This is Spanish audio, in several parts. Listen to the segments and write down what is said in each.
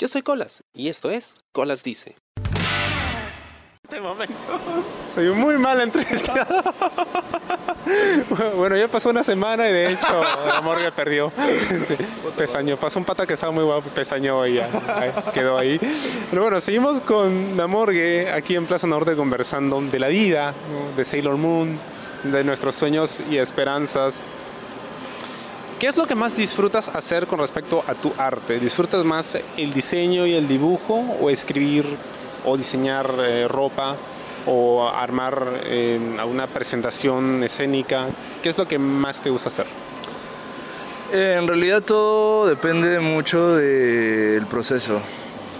Yo soy Colas y esto es Colas Dice. Este momento. Soy muy mal entrevistado. Bueno, ya pasó una semana y de hecho la morgue perdió. Sí, pestañó. Pasó un pata que estaba muy guapo, pestañó y ya quedó ahí. Pero bueno, seguimos con la morgue aquí en Plaza Norte conversando de la vida, de Sailor Moon, de nuestros sueños y esperanzas. ¿Qué es lo que más disfrutas hacer con respecto a tu arte? ¿Disfrutas más el diseño y el dibujo o escribir o diseñar eh, ropa o armar eh, una presentación escénica? ¿Qué es lo que más te gusta hacer? Eh, En realidad todo depende mucho del proceso.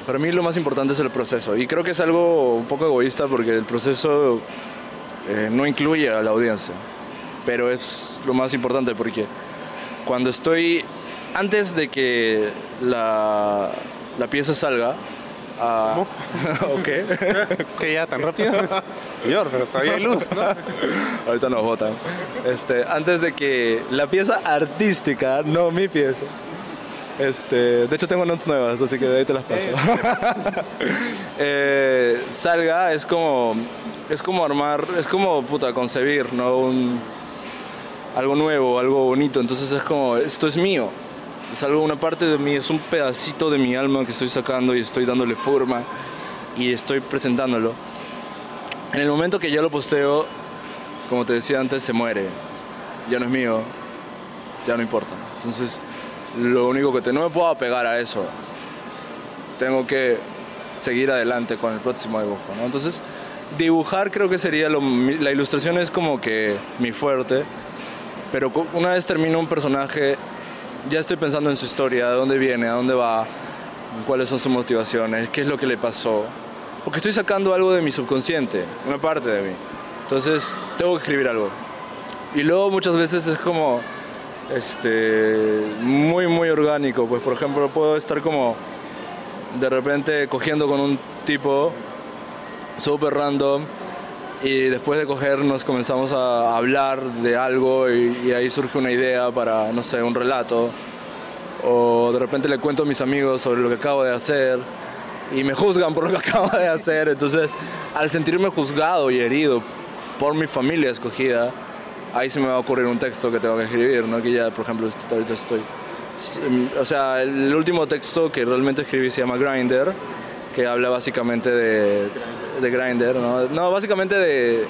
Para mí lo más importante es el proceso. Y creo que es algo un poco egoísta porque el proceso eh, no incluye a la audiencia. Pero es lo más importante porque cuando estoy, antes de que la, la pieza salga, ah, ok. ¿Qué ya tan rápido? Señor, pero todavía hay luz, ¿no? Ahorita nos votan. Este, antes de que la pieza artística, no mi pieza. Este, de hecho tengo notes nuevas, así que de ahí te las paso. Eh, salga es como es como armar, es como puta concebir, ¿no? Un, algo nuevo, algo bonito. Entonces es como esto es mío. Es algo una parte de mí, es un pedacito de mi alma que estoy sacando y estoy dándole forma y estoy presentándolo. En el momento que ya lo posteo, como te decía antes, se muere. Ya no es mío, ya no importa. Entonces, lo único que te, no me puedo apegar a eso. Tengo que seguir adelante con el próximo dibujo. ¿no? Entonces, dibujar creo que sería lo, la ilustración es como que mi fuerte. Pero una vez termino un personaje, ya estoy pensando en su historia, de dónde viene, a dónde va, cuáles son sus motivaciones, qué es lo que le pasó. Porque estoy sacando algo de mi subconsciente, una parte de mí. Entonces, tengo que escribir algo. Y luego muchas veces es como este muy muy orgánico, pues por ejemplo, puedo estar como de repente cogiendo con un tipo súper random y después de coger nos comenzamos a hablar de algo y, y ahí surge una idea para, no sé, un relato. O de repente le cuento a mis amigos sobre lo que acabo de hacer y me juzgan por lo que acabo de hacer. Entonces, al sentirme juzgado y herido por mi familia escogida, ahí se me va a ocurrir un texto que tengo que escribir, ¿no? Que ya, por ejemplo, ahorita estoy... O sea, el último texto que realmente escribí se llama Grinder, que habla básicamente de, de Grindr, ¿no? No, básicamente de,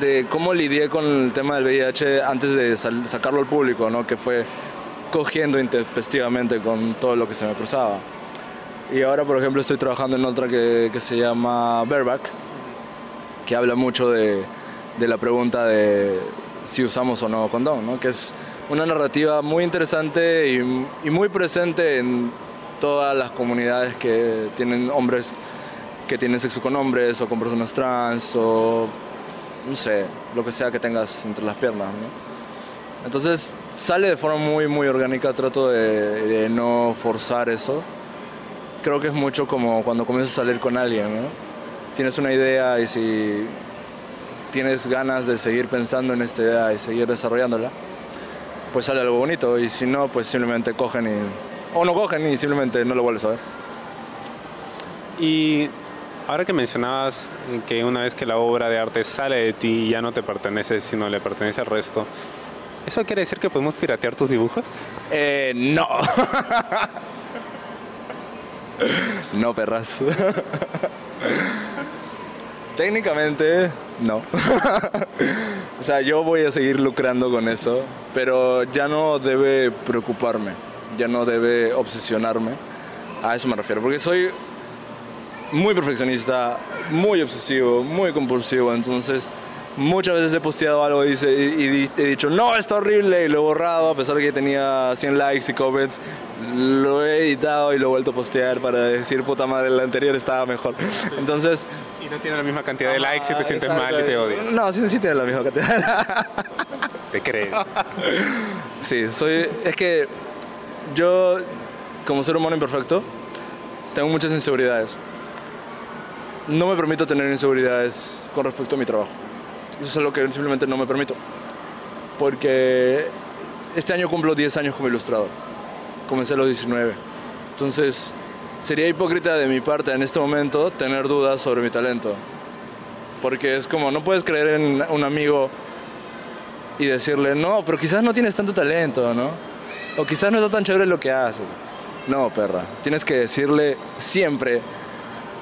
de cómo lidié con el tema del VIH antes de sacarlo al público, ¿no? Que fue cogiendo intempestivamente con todo lo que se me cruzaba. Y ahora, por ejemplo, estoy trabajando en otra que, que se llama Bareback, que habla mucho de, de la pregunta de si usamos o no condón, ¿no? que es una narrativa muy interesante y muy presente en todas las comunidades que tienen hombres que tienen sexo con hombres o con personas trans o no sé, lo que sea que tengas entre las piernas. ¿no? Entonces sale de forma muy, muy orgánica, trato de, de no forzar eso. Creo que es mucho como cuando comienzas a salir con alguien, ¿no? Tienes una idea y si tienes ganas de seguir pensando en esta idea y seguir desarrollándola, pues sale algo bonito y si no, pues simplemente cogen y... O no cogen y simplemente no lo vuelves a ver. Y ahora que mencionabas que una vez que la obra de arte sale de ti ya no te pertenece, sino le pertenece al resto, ¿eso quiere decir que podemos piratear tus dibujos? Eh, no. no, perras. Técnicamente, no. o sea, yo voy a seguir lucrando con eso, pero ya no debe preocuparme, ya no debe obsesionarme. A eso me refiero, porque soy muy perfeccionista, muy obsesivo, muy compulsivo, entonces muchas veces he posteado algo y, dice- y- y di- he dicho, no, está horrible, y lo he borrado, a pesar de que tenía 100 likes y comments, lo he editado y lo he vuelto a postear para decir, puta madre, el anterior estaba mejor. Entonces... Y no tiene la misma cantidad de likes y te Ah, sientes mal y te odias. No, sí, sí tiene la misma cantidad. Te crees. Sí, soy. Es que yo, como ser humano imperfecto, tengo muchas inseguridades. No me permito tener inseguridades con respecto a mi trabajo. Eso es algo que simplemente no me permito. Porque este año cumplo 10 años como ilustrador. Comencé a los 19. Entonces, sería hipócrita de mi parte en este momento tener dudas sobre mi talento. Porque es como, no puedes creer en un amigo y decirle, no, pero quizás no tienes tanto talento, ¿no? O quizás no está tan chévere lo que haces. No, perra. Tienes que decirle siempre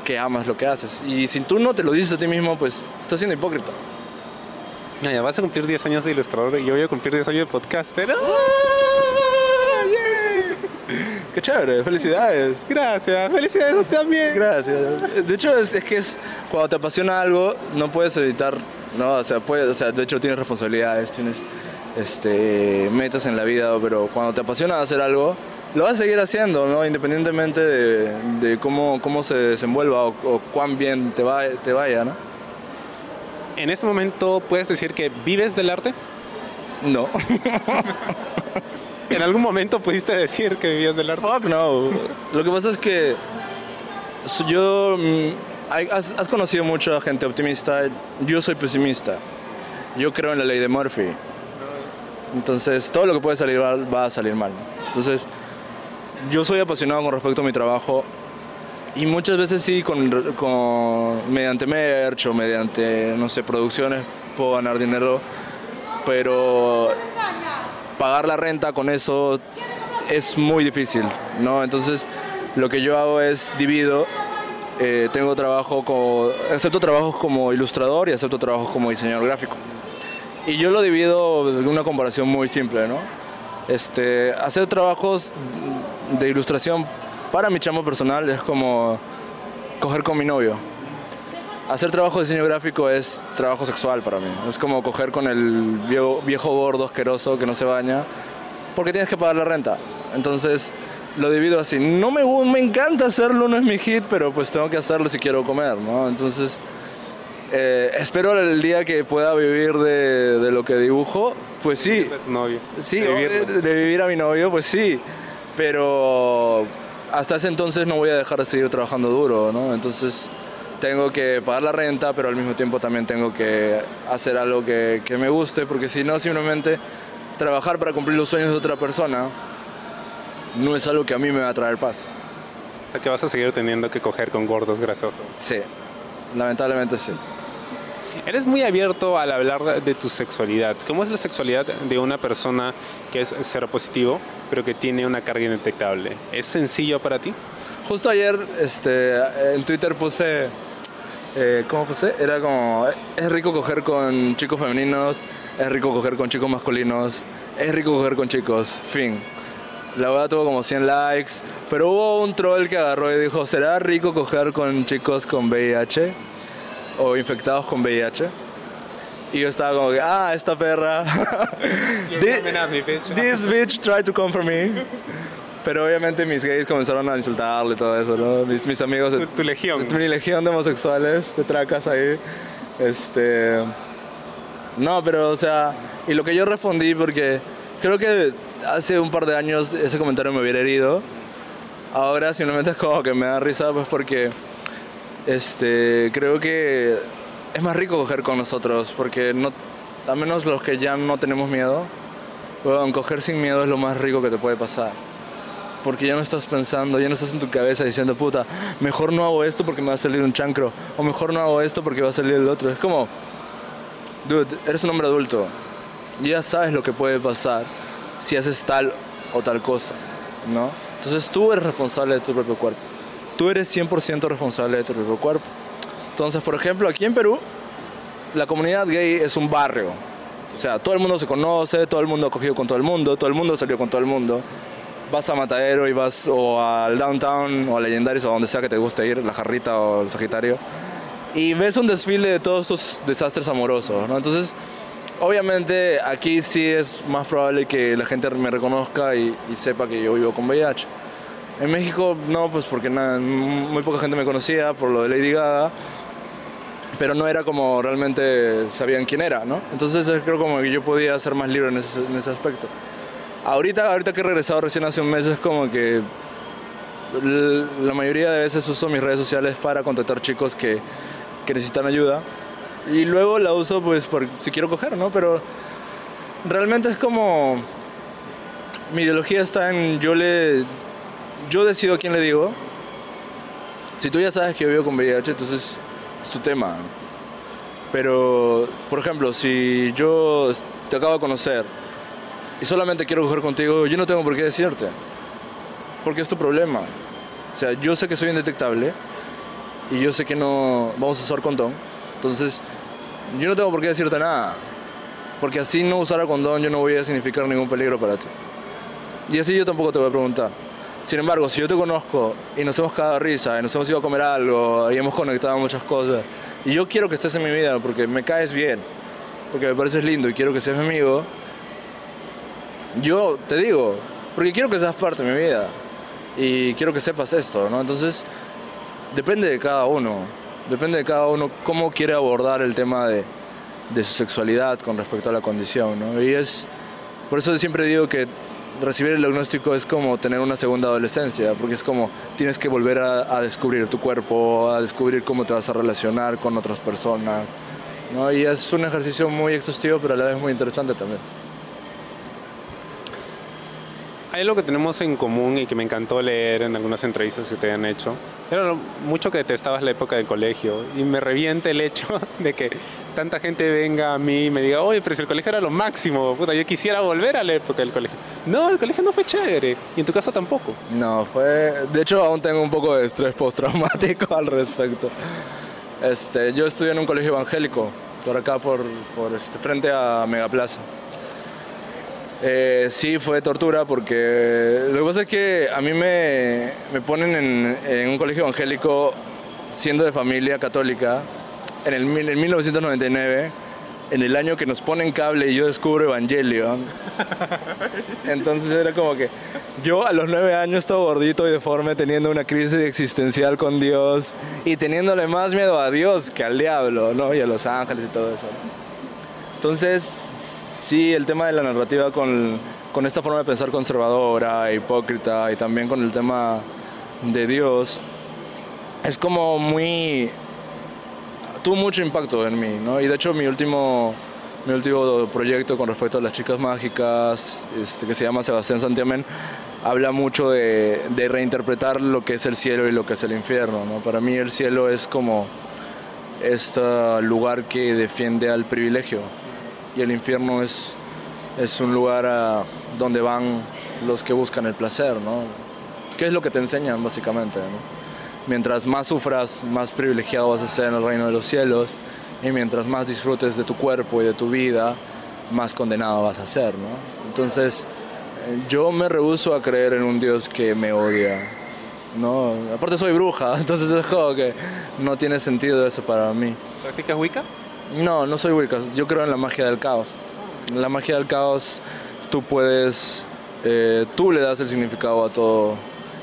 que amas lo que haces. Y si tú no te lo dices a ti mismo, pues estás siendo hipócrita. No, ya vas a cumplir 10 años de ilustrador y yo voy a cumplir 10 años de podcaster. ¡Ah! Qué chévere, felicidades. Gracias, felicidades a ti también. Gracias. De hecho, es, es que es cuando te apasiona algo, no puedes evitar, no, o sea, puedes, o sea, de hecho tienes responsabilidades, tienes este, metas en la vida, pero cuando te apasiona hacer algo, lo vas a seguir haciendo, ¿no? Independientemente de, de cómo, cómo se desenvuelva o, o cuán bien te, va, te vaya, ¿no? En este momento, ¿puedes decir que vives del arte? No. ¿En algún momento pudiste decir que vivías del arte? Fuck no. Lo que pasa es que yo... mm, Has, has conocido mucha gente optimista. Yo soy pesimista. Yo creo en la ley de Murphy. Entonces, todo lo que puede salir mal va a salir mal. Entonces, yo soy apasionado con respecto a mi trabajo. Y muchas veces sí, con, con- mediante merch o mediante, no sé, producciones, puedo ganar dinero. Pero pagar la renta con eso es muy difícil, ¿no? Entonces, lo que yo hago es divido. eh, tengo trabajo como, acepto trabajos como ilustrador y acepto trabajos como diseñador gráfico. Y yo lo divido de una comparación muy simple, ¿no? Este, hacer trabajos de ilustración para mi chamo personal es como coger con mi novio. Hacer trabajo de diseño gráfico es trabajo sexual para mí. Es como coger con el viejo, viejo gordo asqueroso que no se baña porque tienes que pagar la renta. Entonces lo divido así. No me, me encanta hacerlo, no es mi hit, pero pues tengo que hacerlo si quiero comer, ¿no? Entonces eh, espero el día que pueda vivir de, de lo que dibujo. Pues sí, De tu novio. Sí, De de de vivir a mi novio, pues sí. Pero hasta ese entonces no voy a dejar de seguir trabajando duro, ¿no? Entonces tengo que pagar la renta, pero al mismo tiempo también tengo que hacer algo que, que me guste, porque si no, simplemente trabajar para cumplir los sueños de otra persona no es algo que a mí me va a traer paz. O sea que vas a seguir teniendo que coger con gordos grasosos. Sí, lamentablemente sí. Eres muy abierto al hablar de tu sexualidad. ¿Cómo es la sexualidad de una persona que es seropositivo, pero que tiene una carga indetectable? ¿Es sencillo para ti? Justo ayer este, en Twitter puse, eh, ¿cómo puse? Era como, es rico coger con chicos femeninos, es rico coger con chicos masculinos, es rico coger con chicos, fin. La verdad tuvo como 100 likes, pero hubo un troll que agarró y dijo, ¿será rico coger con chicos con VIH? O infectados con VIH. Y yo estaba como que, ah, esta perra. Thi- This bitch tried to come for me. Pero obviamente mis gays comenzaron a insultarle y todo eso, ¿no? Mis, mis amigos, Tu, tu legión. mi legión de homosexuales, de tracas ahí. Este. No, pero o sea, y lo que yo respondí, porque creo que hace un par de años ese comentario me hubiera herido. Ahora simplemente es como que me da risa, pues porque este, creo que es más rico coger con nosotros, porque no, a menos los que ya no tenemos miedo, bueno, coger sin miedo es lo más rico que te puede pasar. Porque ya no estás pensando, ya no estás en tu cabeza diciendo, puta, mejor no hago esto porque me va a salir un chancro, o mejor no hago esto porque va a salir el otro. Es como, dude, eres un hombre adulto, ya sabes lo que puede pasar si haces tal o tal cosa, ¿no? Entonces tú eres responsable de tu propio cuerpo. Tú eres 100% responsable de tu propio cuerpo. Entonces, por ejemplo, aquí en Perú, la comunidad gay es un barrio. O sea, todo el mundo se conoce, todo el mundo ha cogido con todo el mundo, todo el mundo salió con todo el mundo. Vas a Matadero y vas o al Downtown o a Legendarios o a donde sea que te guste ir, la Jarrita o el Sagitario. Y ves un desfile de todos tus desastres amorosos, ¿no? Entonces, obviamente aquí sí es más probable que la gente me reconozca y, y sepa que yo vivo con VIH. En México no, pues porque nada, muy poca gente me conocía por lo de Lady Gaga, pero no era como realmente sabían quién era, ¿no? Entonces creo como que yo podía ser más libre en ese, aspecto. Ahorita, ahorita que he regresado recién hace un mes es como que la mayoría de veces uso mis redes sociales para contactar chicos que, necesitan ayuda y luego la uso pues si quiero coger, ¿no? Pero realmente es como mi ideología está en yo le yo decido a quién le digo Si tú ya sabes que yo vivo con VIH, entonces es tu tema. Pero, por ejemplo, si yo te acabo de conocer y solamente quiero coger contigo, yo no tengo por qué decirte. Porque es tu problema. O sea, yo sé que soy indetectable y yo sé que no vamos a usar condón. Entonces, yo no tengo por qué decirte nada. Porque así no usar el condón yo no voy a significar ningún peligro para ti. Y así yo tampoco te voy a preguntar. Sin embargo, si yo te conozco y nos hemos cagado risa y nos hemos ido a comer algo y hemos conectado muchas cosas y yo quiero que estés en mi vida porque me caes bien, porque me pareces lindo y quiero que seas mi amigo, yo te digo, porque quiero que seas parte de mi vida y quiero que sepas esto, ¿no? Entonces, depende de cada uno, depende de cada uno cómo quiere abordar el tema de, de su sexualidad con respecto a la condición, ¿no? Y es, por eso siempre digo que recibir el diagnóstico es como tener una segunda adolescencia, porque es como tienes que volver a, descubrir tu cuerpo, a descubrir cómo te vas a relacionar con otras personas. ¿no? Y es un ejercicio muy exhaustivo, pero a la vez muy interesante también. Hay algo que tenemos en común y que me encantó leer en algunas entrevistas que te han hecho. Era mucho que detestabas la época del colegio y me revienta el hecho de que tanta gente venga a mí y me diga, oye, pero si el colegio era lo máximo, puta, yo quisiera volver a la época del colegio. No, el colegio no fue chévere y en tu caso tampoco. No, fue... De hecho, aún tengo un poco de estrés postraumático al respecto. Este, yo estudié en un colegio evangélico, por acá, por, por este, frente a Megaplaza. Eh, sí, fue tortura porque lo que pasa es que a mí me, me ponen en, un colegio evangélico siendo de familia católica en, el, en 1999, en el año que nos ponen cable y yo descubro Evangelio. Entonces era como que yo a los nueve años todo gordito y deforme teniendo una crisis existencial con Dios y teniéndole más miedo a Dios que al diablo, ¿no? Y a los ángeles y todo eso. Entonces sí, el tema de la narrativa con, con esta forma de pensar conservadora, hipócrita y también con el tema de Dios, es como muy... tuvo mucho impacto en mí, ¿no? Y de hecho mi último, mi último proyecto con respecto a las chicas mágicas, este, que se llama Sebastián Santiamén, habla mucho de, de, reinterpretar lo que es el cielo y lo que es el infierno, ¿no? Para mí el cielo es como este lugar que defiende al privilegio, y el infierno es, es un lugar a, donde van los que buscan el placer, ¿no? ¿Qué es lo que te enseñan básicamente? Mientras más sufras, más privilegiado vas a ser en el reino de los cielos y mientras más disfrutes de tu cuerpo y de tu vida, más condenado vas a ser, ¿no? Entonces, eh, yo me rehuso a creer en un Dios que me odia, ¿no? Aparte soy bruja, entonces es como que no tiene sentido eso para mí. ¿Practicas Wicca? No, no soy Wicca. Yo creo en la magia del caos. En la magia del caos tú puedes, eh, tú le das el significado a todo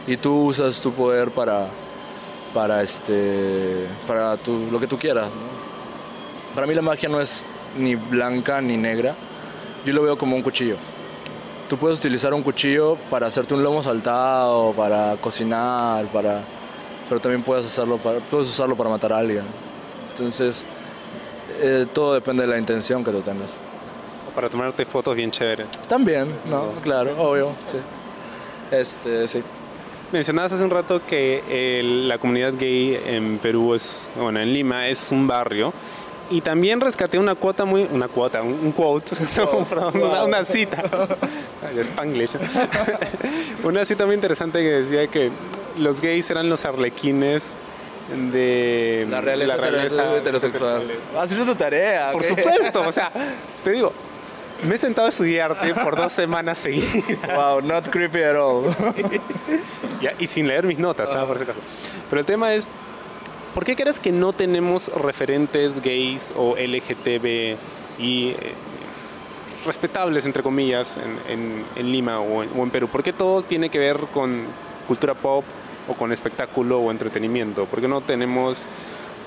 y tú usas tu poder para, para, este, para lo que tú quieras. Para mí la magia no es ni blanca ni negra. Yo lo veo como un cuchillo. Tú puedes utilizar un cuchillo para hacerte un lomo saltado, para cocinar, para, pero también puedes, hacerlo para, puedes usarlo para matar a alguien. Entonces, eh, todo depende de la intención que tú tengas. O para tomarte fotos bien chéveres. También, no, claro, obvio, sí. Este, sí. Mencionabas hace un rato que la comunidad gay en Perú es, bueno, en Lima es un barrio. Y también rescaté una cuota muy, una cuota, un, quote, una, cita, Spanglish, una cita muy interesante que decía que los gays eran los arlequines de la realeza, heterosexual. Has hecho tu tarea. Por supuesto, o sea, te digo, me he sentado a estudiarte por dos semanas seguidas. Wow, not creepy at all. y sin leer mis notas, ¿sabes? por ese caso. Pero el tema es, ¿por qué crees que no tenemos referentes gays o LGTB y eh, respetables, entre comillas, en, en, Lima o en, o en Perú? ¿Por qué todo tiene que ver con cultura pop, o con espectáculo o entretenimiento? porque no tenemos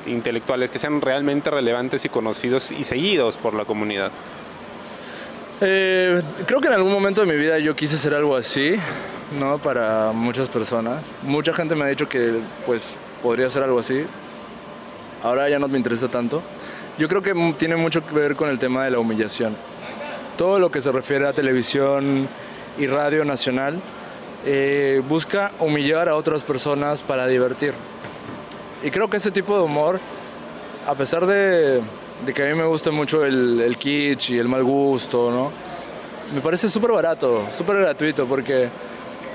intelectuales que sean realmente relevantes y conocidos y seguidos por la comunidad? Eh, creo que en algún momento de mi vida yo quise ser algo así, ¿no? Para muchas personas. Mucha gente me ha dicho que pues podría ser algo así. Ahora ya no me interesa tanto. Yo creo que tiene mucho que ver con el tema de la humillación. Todo lo que se refiere a televisión y radio nacional eh, busca humillar a otras personas para divertir. Y creo que ese tipo de humor, a pesar de, que a mí me gusta mucho el, el kitsch y el mal gusto, ¿no? Me parece súper barato, súper gratuito, porque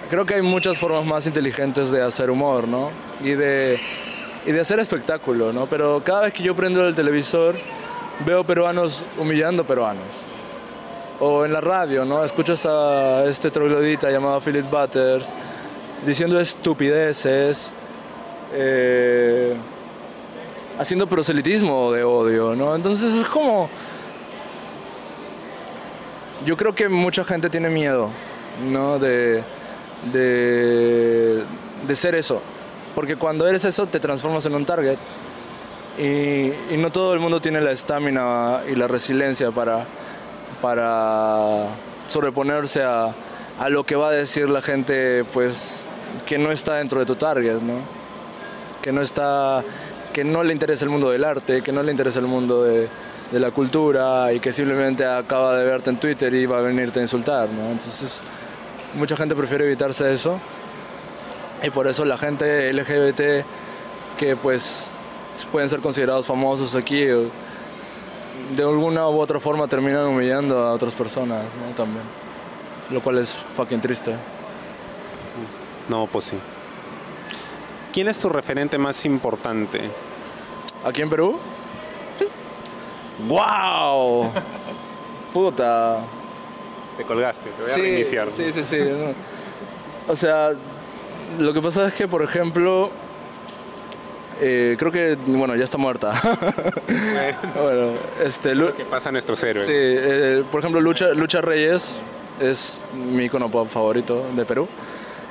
creo que hay muchas formas más inteligentes de hacer humor, ¿no? Y de, y de hacer espectáculo, ¿no? Pero cada vez que yo prendo el televisor, veo peruanos humillando peruanos. O en la radio, ¿no? Escuchas a este troglodita llamado Phyllis Butters diciendo estupideces, eh, haciendo proselitismo de odio, ¿no? Entonces es como... Yo creo que mucha gente tiene miedo, ¿no? De, de, de ser eso. Porque cuando eres eso te transformas en un target. Y, y no todo el mundo tiene la estamina y la resiliencia para, para sobreponerse a, a lo que va a decir la gente pues que no está dentro de tu target, ¿no? Que no está que no le interesa el mundo del arte, que no le interesa el mundo de, de la cultura y que simplemente acaba de verte en Twitter y va a venirte a insultar, ¿no? Entonces, mucha gente prefiere evitarse eso y por eso la gente LGBT que pues pueden ser considerados famosos aquí de alguna u otra forma terminan humillando a otras personas ¿no? también lo cual es fucking triste No, pues sí. ¿Quién es tu referente más importante? aquí en Perú wow puta Te colgaste, te voy a sí, reiniciar. Sí, sí, sí. O sea, lo que pasa es que, por ejemplo, eh, creo que, bueno, ya está muerta. bueno, este, Lu- ¿Qué pasa a nuestros héroes? sí, eh, por ejemplo, Lucha, Lucha Reyes es mi icono pop favorito de Perú.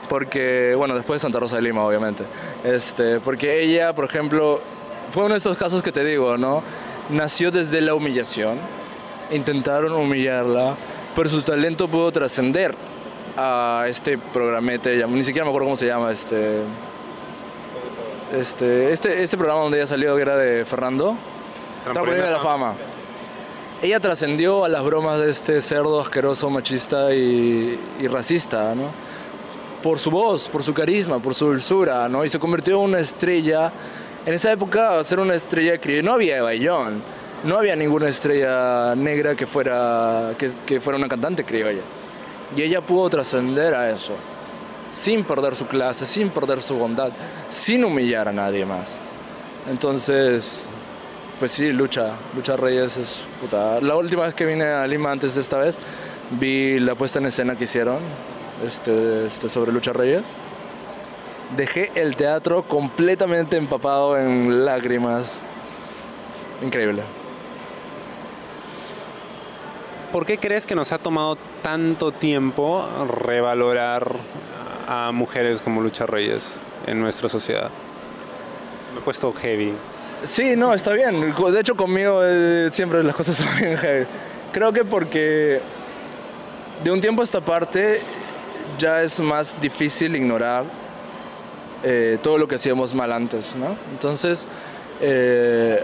Porque, bueno, después de Santa Rosa de Lima, obviamente. Este, porque ella, por ejemplo, fue uno de estos casos que te digo, ¿no? Nació desde la humillación. Intentaron humillarla, pero su talento pudo trascender a este programete, ni siquiera me acuerdo cómo se llama, este... Este, este, este programa donde ella salió, que era de Fernando, de la Fama. Ella trascendió a las bromas de este cerdo asqueroso, machista y, y racista, ¿no? Por su voz, por su carisma, por su dulzura, ¿no? Y se convirtió en una estrella. En esa época, ser una estrella criolla, no había John, no había ninguna estrella negra que fuera, que, que fuera una cantante criolla. Y ella pudo trascender a eso, sin perder su clase, sin perder su bondad, sin humillar a nadie más. Entonces, pues sí, Lucha, Lucha Reyes es puta. La última vez que vine a Lima antes de esta vez, vi la puesta en escena que hicieron este, este, sobre Lucha Reyes. Dejé el teatro completamente empapado en lágrimas. Increíble. ¿Por qué crees que nos ha tomado tanto tiempo revalorar a mujeres como Lucha Reyes en nuestra sociedad? Me he puesto heavy. Sí, no, está bien. De hecho, conmigo eh, siempre las cosas son bien heavy. Creo que porque de un tiempo a esta parte ya es más difícil ignorar eh, todo lo que hacíamos mal antes, ¿no? Entonces, eh,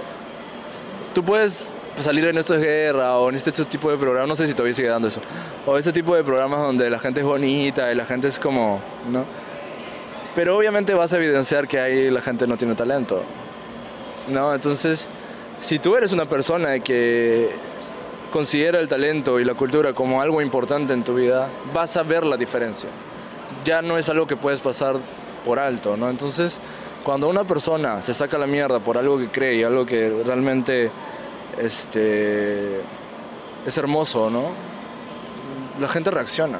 tú puedes salir en esto de guerra o en este, este tipo de programas, no sé si todavía sigue dando eso, o este tipo de programas donde la gente es bonita y la gente es como, ¿no? Pero obviamente vas a evidenciar que ahí la gente no tiene talento, ¿no? Entonces, si tú eres una persona que considera el talento y la cultura como algo importante en tu vida, vas a ver la diferencia. Ya no es algo que puedes pasar por alto, ¿no? Entonces, cuando una persona se saca la mierda por algo que cree y algo que realmente este, es hermoso, ¿no? La gente reacciona.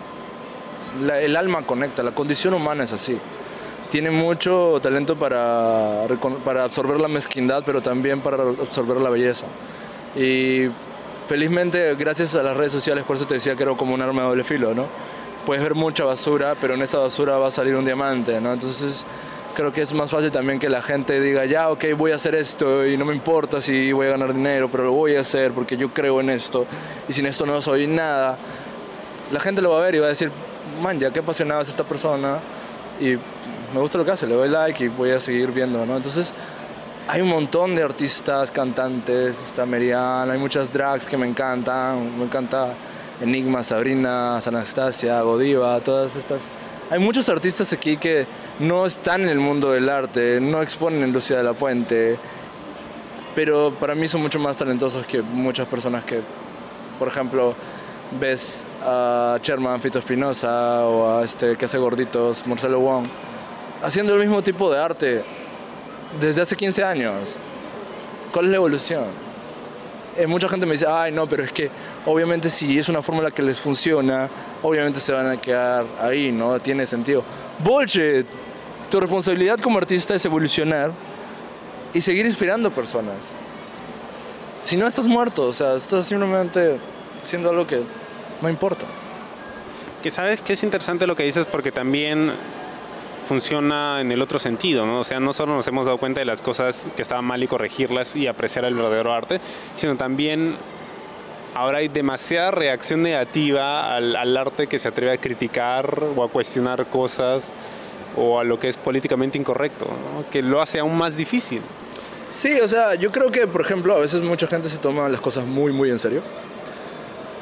La- el alma conecta, la condición humana es así. Tiene mucho talento para, para absorber la mezquindad, pero también para absorber la belleza. Y felizmente, gracias a las redes sociales, por eso te decía que era como un arma de doble filo, ¿no? Puedes ver mucha basura, pero en esa basura va a salir un diamante, ¿no? Entonces, creo que es más fácil también que la gente diga, ya, ok, voy a hacer esto y no me importa si voy a ganar dinero, pero lo voy a hacer porque yo creo en esto y sin esto no soy nada. La gente lo va a ver y va a decir, man, ya qué apasionada es esta persona y me gusta lo que hace, le doy like y voy a seguir viendo, ¿no? Entonces, hay un montón de artistas, cantantes, está Merian, hay muchas drags que me encantan, me encanta Enigma, Sabrina, Anastasia, Godiva, todas estas. Hay muchos artistas aquí que no están en el mundo del arte, no exponen en Lucía de la Puente, pero para mí son mucho más talentosos que muchas personas que, por ejemplo, ves a Sherman Fito Espinosa o a este que hace gorditos, Marcelo Wong, haciendo el mismo tipo de arte desde hace 15 años. ¿Cuál es la evolución? Eh, mucha gente me dice, ay no, pero es que obviamente si es una fórmula que les funciona, obviamente se van a quedar ahí, ¿no? Tiene sentido. Bullshit. Tu responsabilidad como artista es evolucionar y seguir inspirando personas. Si no, estás muerto, o sea, estás simplemente haciendo algo que no importa. Que sabes que es interesante lo que dices porque también funciona en el otro sentido, ¿no? O sea, no solo nos hemos dado cuenta de las cosas que estaban mal y corregirlas y apreciar el verdadero arte, sino también ahora hay demasiada reacción negativa al, al arte que se atreve a criticar o a cuestionar cosas o a lo que es políticamente incorrecto, que lo hace aún más difícil. Sí, o sea, yo creo que, por ejemplo, a veces mucha gente se toma las cosas muy, muy en serio.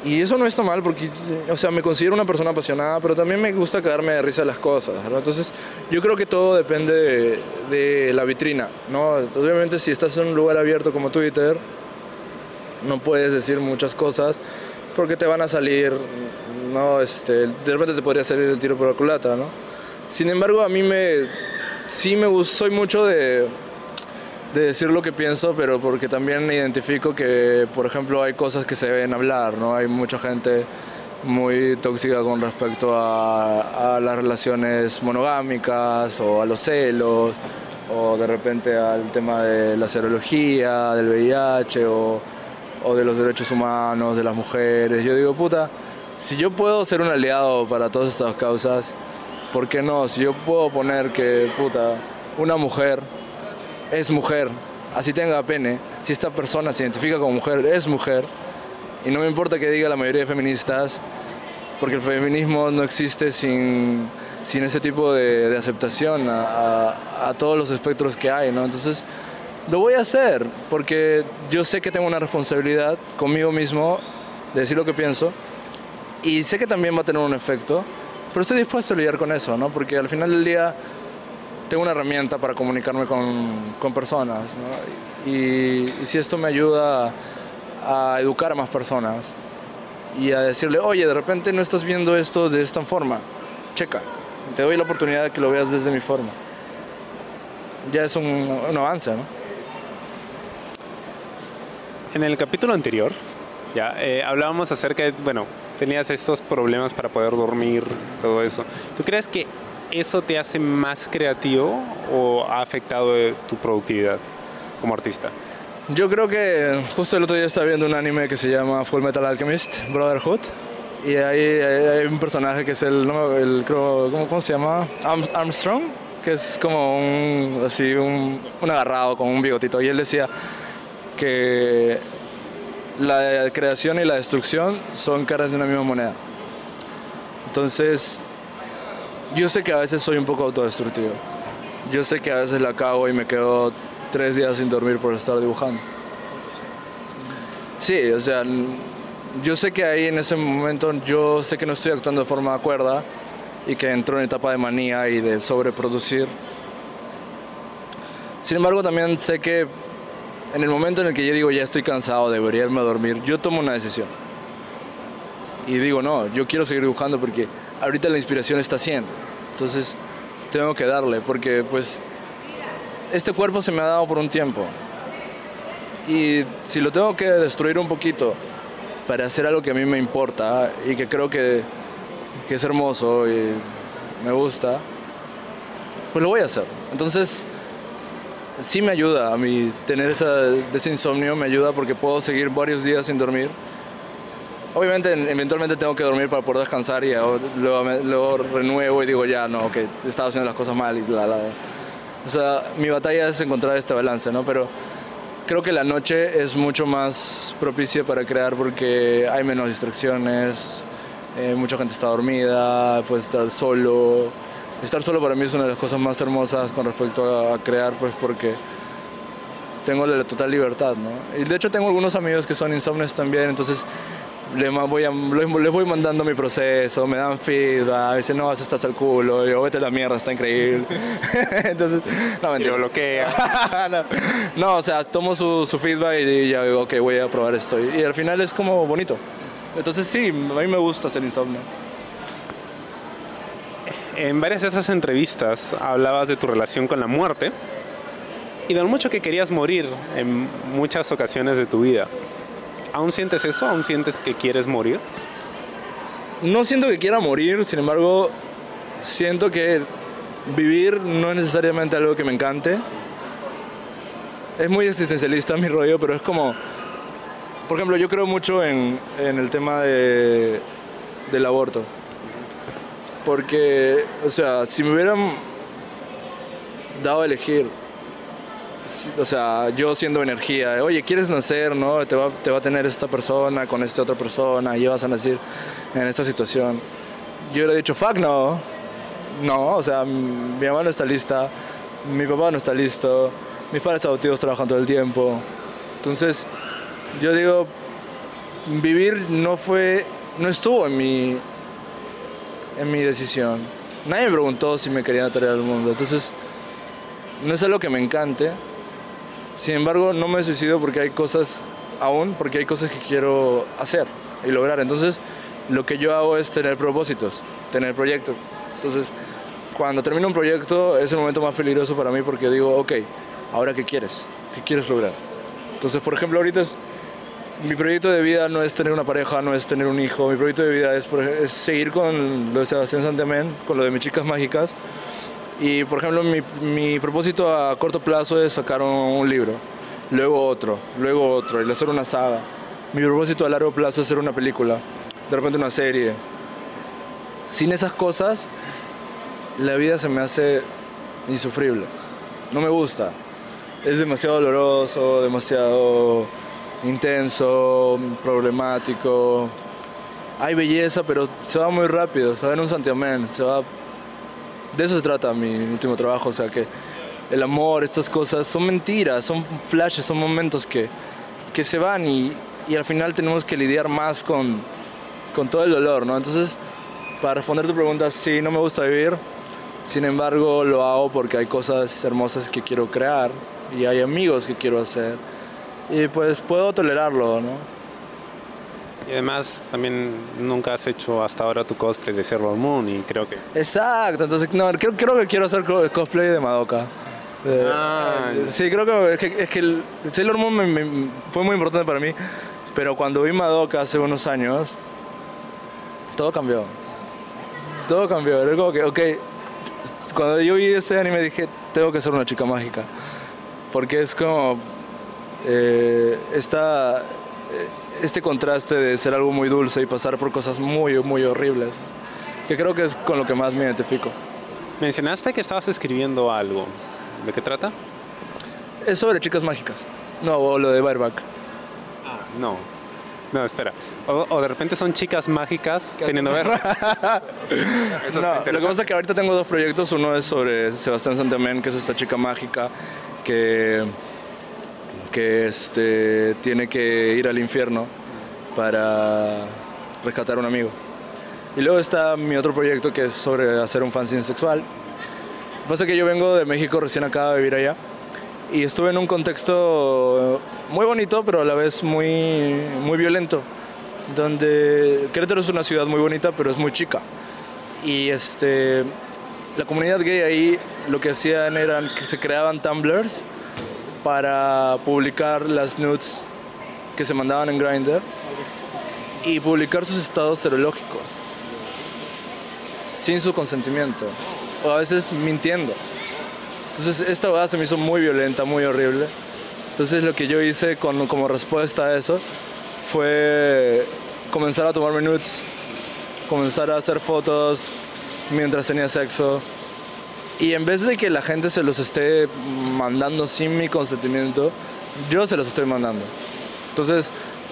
Y eso no está mal porque, o sea, me considero una persona apasionada, pero también me gusta quedarme de risa las cosas. Entonces, yo creo que todo depende de, de, la vitrina, ¿no? Obviamente, si estás en un lugar abierto como Twitter, no puedes decir muchas cosas porque te van a salir, ¿no? Este, de repente te podría salir el tiro por la culata, ¿no? Sin embargo, a mí me, sí me gusta, soy mucho de de decir lo que pienso, pero porque también identifico que, por ejemplo, hay cosas que se deben hablar, ¿no? Hay mucha gente muy tóxica con respecto a, las relaciones monogámicas o a los celos o de repente al tema de la serología, del VIH o, o de los derechos humanos, de las mujeres. Yo digo, puta, si yo puedo ser un aliado para todas estas causas, ¿por qué no? Si yo puedo poner que, puta, una mujer es mujer, así tenga pene, si esta persona se identifica como mujer, es mujer, y no me importa que diga la mayoría de feministas, porque el feminismo no existe sin, sin ese tipo de, aceptación a, a, a, todos los espectros que hay, ¿no? Entonces, lo voy a hacer, porque yo sé que tengo una responsabilidad conmigo mismo de decir lo que pienso, y sé que también va a tener un efecto, pero estoy dispuesto a lidiar con eso, ¿no? Porque al final del día tengo una herramienta para comunicarme con, con personas. ¿no? Y, si esto me ayuda a, a, educar a más personas y a decirle, oye, de repente no estás viendo esto de esta forma, checa, te doy la oportunidad de que lo veas desde mi forma. Ya es un, un avance, ¿no? En el capítulo anterior, ya eh, hablábamos acerca de, bueno, tenías estos problemas para poder dormir, todo eso. ¿Tú crees que eso te hace más creativo o ha afectado tu productividad como artista? Yo creo que justo el otro día estaba viendo un anime que se llama Full Metal Alchemist Brotherhood y ahí hay un personaje que es el, el ¿cómo, ¿cómo, se llama? Armstrong, que es como un, así, un, un agarrado con un bigotito y él decía que la creación y la destrucción son caras de una misma moneda. Entonces, yo sé que a veces soy un poco autodestructivo. Yo sé que a veces la cago y me quedo tres días sin dormir por estar dibujando. Sí, o sea, yo sé que ahí en ese momento yo sé que no estoy actuando de forma cuerda y que entro en etapa de manía y de sobreproducir. Sin embargo, también sé que en el momento en el que yo digo ya estoy cansado, debería irme a dormir, yo tomo una decisión. Y digo, no, yo quiero seguir dibujando porque ahorita la inspiración está 100. Entonces, tengo que darle porque pues este cuerpo se me ha dado por un tiempo. Y si lo tengo que destruir un poquito para hacer algo que a mí me importa y que creo que, que es hermoso y me gusta, pues lo voy a hacer. Entonces, sí me ayuda a mí tener esa, ese insomnio, me ayuda porque puedo seguir varios días sin dormir. Obviamente, eventualmente tengo que dormir para poder descansar y luego, luego renuevo y digo, ya, no, que he haciendo las cosas mal. O sea, mi batalla es encontrar este balance, ¿no? Pero creo que la noche es mucho más propicia para crear porque hay menos distracciones, eh, mucha gente está dormida, puedes estar solo. Estar solo para mí es una de las cosas más hermosas con respecto a, crear, pues porque tengo la total libertad, ¿no? Y de hecho tengo algunos amigos que son insomnes también, entonces les, voy a- les voy mandando mi proceso, me dan feedback, dicen, no, eso estás al culo, y yo, vete a la mierda, está increíble. Entonces, no, Y mentira. lo bloquea. no, no, o sea, tomo su, su feedback y ya digo, ok, voy a probar esto. Y, y al final es como bonito. Entonces sí, a mí me gusta hacer insomnio. En varias de esas entrevistas hablabas de tu relación con la muerte y de lo mucho que querías morir en muchas ocasiones de tu vida. ¿Aún sientes eso? ¿Aún sientes que quieres morir? No siento que quiera morir, sin embargo, siento que vivir no es necesariamente algo que me encante. Es muy existencialista mi rollo, pero es como, por ejemplo, yo creo mucho en, en el tema de, del aborto. Porque, o sea, si me hubieran dado a elegir, o sea, yo siendo energía, oye, ¿quieres nacer, no? Te va, te va a tener esta persona con esta otra persona y vas a nacer en esta situación. Yo hubiera dicho, fuck no. No, o sea, mi mamá no está lista, mi papá no está listo, mis padres adoptivos trabajan todo el tiempo. Entonces, yo digo, vivir no fue, no estuvo en mi, en mi decisión. Nadie me preguntó si me quería traer al mundo. Entonces, no es algo que me encante. Sin embargo, no me suicido porque hay cosas, aún, porque hay cosas que quiero hacer y lograr. Entonces, lo que yo hago es tener propósitos, tener proyectos. Entonces, cuando termino un proyecto es el momento más peligroso para mí porque digo, ok, ahora qué quieres, qué quieres lograr. Entonces, por ejemplo, ahorita es, mi proyecto de vida no es tener una pareja, no es tener un hijo. Mi proyecto de vida es, seguir con lo de Sebastián Santamén, con lo de mis chicas mágicas. Y, por ejemplo, mi, mi propósito a corto plazo es sacar un, un libro, luego otro, luego otro, y hacer una saga. Mi propósito a largo plazo es hacer una película, de repente una serie. Sin esas cosas, la vida se me hace insufrible. No me gusta. Es demasiado doloroso, demasiado intenso, problemático. Hay belleza, pero se va muy rápido, se va en un santiamén, se va... De eso se trata mi último trabajo, o sea que el amor, estas cosas son mentiras, son flashes, son momentos que, que se van y, y al final tenemos que lidiar más con, con todo el dolor, ¿no? Entonces, para responder tu pregunta, sí, no me gusta vivir, sin embargo lo hago porque hay cosas hermosas que quiero crear y hay amigos que quiero hacer y pues puedo tolerarlo, ¿no? Y además también nunca has hecho hasta ahora tu cosplay de Sailor Moon y creo que... Exacto, entonces no, creo, creo que quiero hacer co- cosplay de Madoka. Eh, Ah, sí, creo que es que, es que el Sailor Moon me- me- fue muy importante para mí, pero cuando vi Madoka hace unos años, todo cambió. Todo cambió. Era como que, ok, cuando yo vi ese anime dije, tengo que ser una chica mágica. Porque es como eh, esta, eh, este contraste de ser algo muy dulce y pasar por cosas muy, muy horribles. Que creo que es con lo que más me identifico. Mencionaste que estabas escribiendo algo. ¿De qué trata? Es sobre chicas mágicas. No, o lo de Bareback. No. No, espera. O, o de repente son chicas mágicas ¿Qué teniendo ver. No, lo que pasa es que ahorita tengo dos proyectos. Uno es sobre Sebastián Santamén, que es esta chica mágica que, que este, tiene que ir al infierno para rescatar a un amigo. Y luego está mi otro proyecto que es sobre hacer un fanzine sexual. Lo que pasa que yo vengo de México recién acá a vivir allá y estuve en un contexto muy bonito, pero a la vez muy, muy violento, donde Querétaro es una ciudad muy bonita, pero es muy chica. Y este, la comunidad gay ahí lo que hacían eran que se creaban tumblers para publicar las nudes que se mandaban en Grindr y publicar sus estados serológicos sin su consentimiento o a veces mintiendo. Entonces esta verdad se me hizo muy violenta, muy horrible. Entonces lo que yo hice con- como respuesta a eso fue comenzar a tomarme nudes, comenzar a hacer fotos mientras tenía sexo. Y en vez de que la gente se los esté mandando sin mi consentimiento, yo se los estoy mandando. Entonces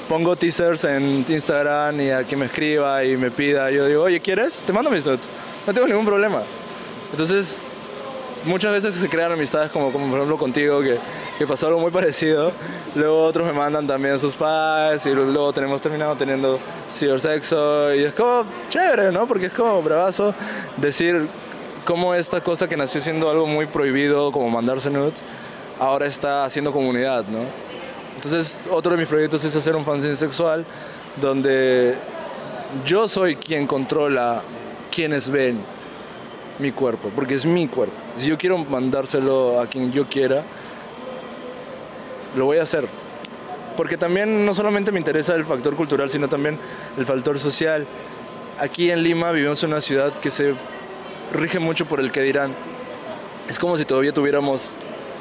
pongo teasers en Instagram y a quien me escriba y me pida, yo digo, oye, ¿quieres? Te mando mis nudes. No tengo ningún problema. Entonces muchas veces se crean amistades como, como por ejemplo contigo, que, que pasó algo muy parecido. Luego otros me mandan también sus paz y luego tenemos terminado teniendo cibersexo y es como chévere, ¿no? Porque es como bravazo decir cómo esta cosa que nació siendo algo muy prohibido, como mandarse nudes, ahora está haciendo comunidad, ¿no? Entonces, otro de mis proyectos es hacer un fanzine sexual donde yo soy quien controla quienes ven mi cuerpo, porque es mi cuerpo. Si yo quiero mandárselo a quien yo quiera, lo voy a hacer. Porque también no solamente me interesa el factor cultural, sino también el factor social. Aquí en Lima vivimos en una ciudad que se rige mucho por el que dirán. Es como si todavía tuviéramos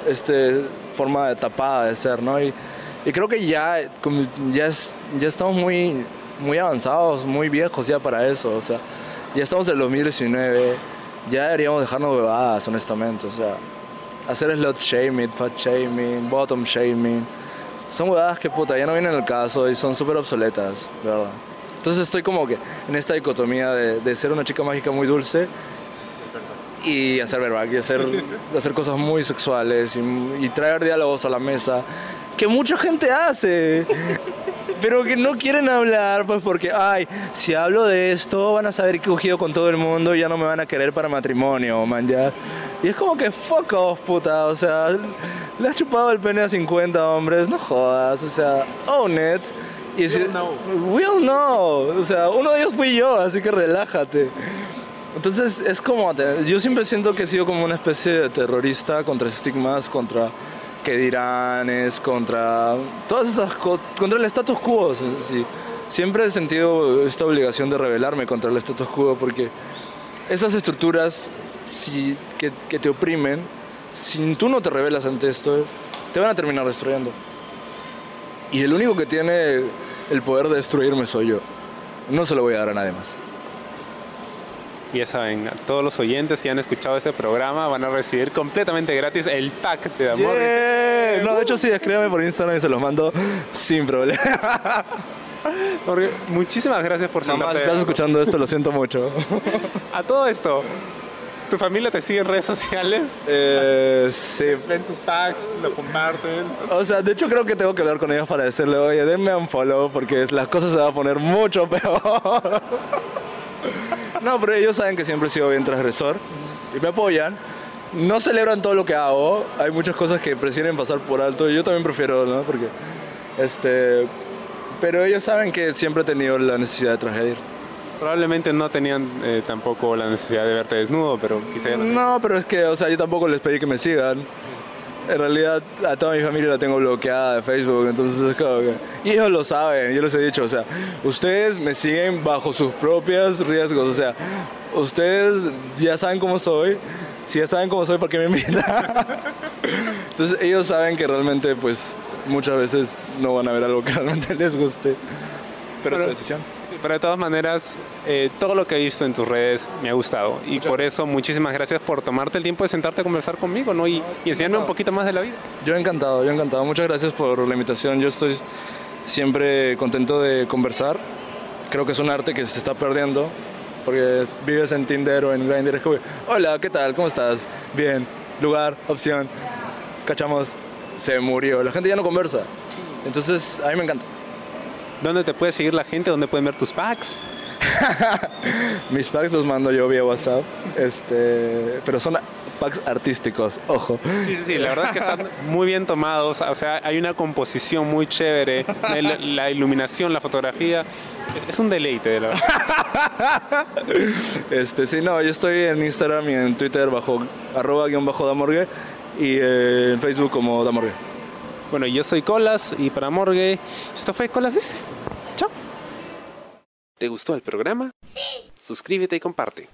este forma de tapada de ser, ¿no? Y, y creo que ya, ya, es, ya estamos muy, muy avanzados, muy viejos ya para eso, o sea, ya estamos en el 2019, ya deberíamos dejarnos bebadas, honestamente, o sea, hacer slot shaming, fat shaming, bottom shaming, son huevadas que puta, ya no vienen al caso y son súper obsoletas, de verdad. Entonces estoy como que en esta dicotomía de, de ser una chica mágica muy dulce y hacer verback y hacer, hacer cosas muy sexuales y, y traer diálogos a la mesa que mucha gente hace. Pero que no quieren hablar, pues porque, ay, si hablo de esto, van a saber que he cogido con todo el mundo y ya no me van a querer para matrimonio, man, ya. Y es como que fuck off, puta, o sea, le has chupado el pene a 50 hombres, no jodas, o sea, own it. Y si- We'll know. We'll know. O sea, uno de ellos fui yo, así que relájate. Entonces es como, yo siempre siento que he sido como una especie de terrorista contra estigmas, contra que dirán, contra todas esas cosas, contra el status quo. sí. Siempre he sentido esta obligación de rebelarme contra el status quo porque esas estructuras si, que, que te oprimen, si tú no te rebelas ante esto, te van a terminar destruyendo. Y el único que tiene el poder de destruirme soy yo. No se lo voy a dar a nadie más. Y ya saben, todos los oyentes que han escuchado este programa van a recibir completamente gratis el pack de amor. Yeah. No, de hecho sí, escríbame por Instagram y se los mando sin problema. Jorge, muchísimas gracias por Mamá, si sentarte. estás escuchando esto, lo siento mucho. A todo esto, ¿tu familia te sigue en redes sociales? Eh, sí. Ven tus packs, lo comparten. O sea, de hecho creo que tengo que hablar con ellos para decirle, oye, denme un follow porque las cosas se van a poner mucho peor. No, pero ellos saben que siempre he sido bien transgresor y me apoyan. No celebran todo lo que hago. Hay muchas cosas que prefieren pasar por alto y yo también prefiero, ¿no? Porque, este... Pero ellos saben que siempre he tenido la necesidad de transgredir. Probablemente no tenían eh, tampoco la necesidad de verte desnudo, pero quizá No, pero es que, o sea, yo tampoco les pedí que me sigan. En realidad, a toda mi familia la tengo bloqueada de Facebook, entonces es como que... Y ellos lo saben, yo les he dicho, o sea, ustedes me siguen bajo sus propios riesgos, o sea, ustedes ya saben cómo soy, si ya saben cómo soy, ¿para qué me invitan? Entonces ellos saben que realmente, pues, muchas veces no van a ver algo que realmente les guste. Pero, es Pero- su decisión. Pero de todas maneras, eh, todo lo que he visto en tus redes me ha gustado. Y por eso, muchísimas gracias por tomarte el tiempo de sentarte a conversar conmigo ¿no? y, y enseñarme un poquito más de la vida. Yo encantado, yo encantado. Muchas gracias por la invitación. Yo estoy siempre contento de conversar. Creo que es un arte que se está perdiendo. Porque vives en Tinder o en Grindr. es como, Hola, ¿qué tal? ¿Cómo estás? Bien. Lugar, opción. Cachamos. Se murió. La gente ya no conversa. Entonces, a mí me encanta. ¿Dónde te puede seguir la gente? ¿Dónde pueden ver tus packs? Mis packs los mando yo vía WhatsApp. Este, pero son packs artísticos, ojo. Sí, sí, sí, la verdad es que están muy bien tomados. O sea, hay una composición muy chévere. La, la iluminación, la fotografía. Es, es un deleite, de la verdad. Este, sí, no, yo estoy en Instagram y en Twitter bajo arroba guion bajo Damorgue y eh, en Facebook como Damorgue. Bueno, yo soy Colas y para Morgue, esto fue Colas Dice. Chao. ¿Te gustó el programa? Sí. Suscríbete y comparte.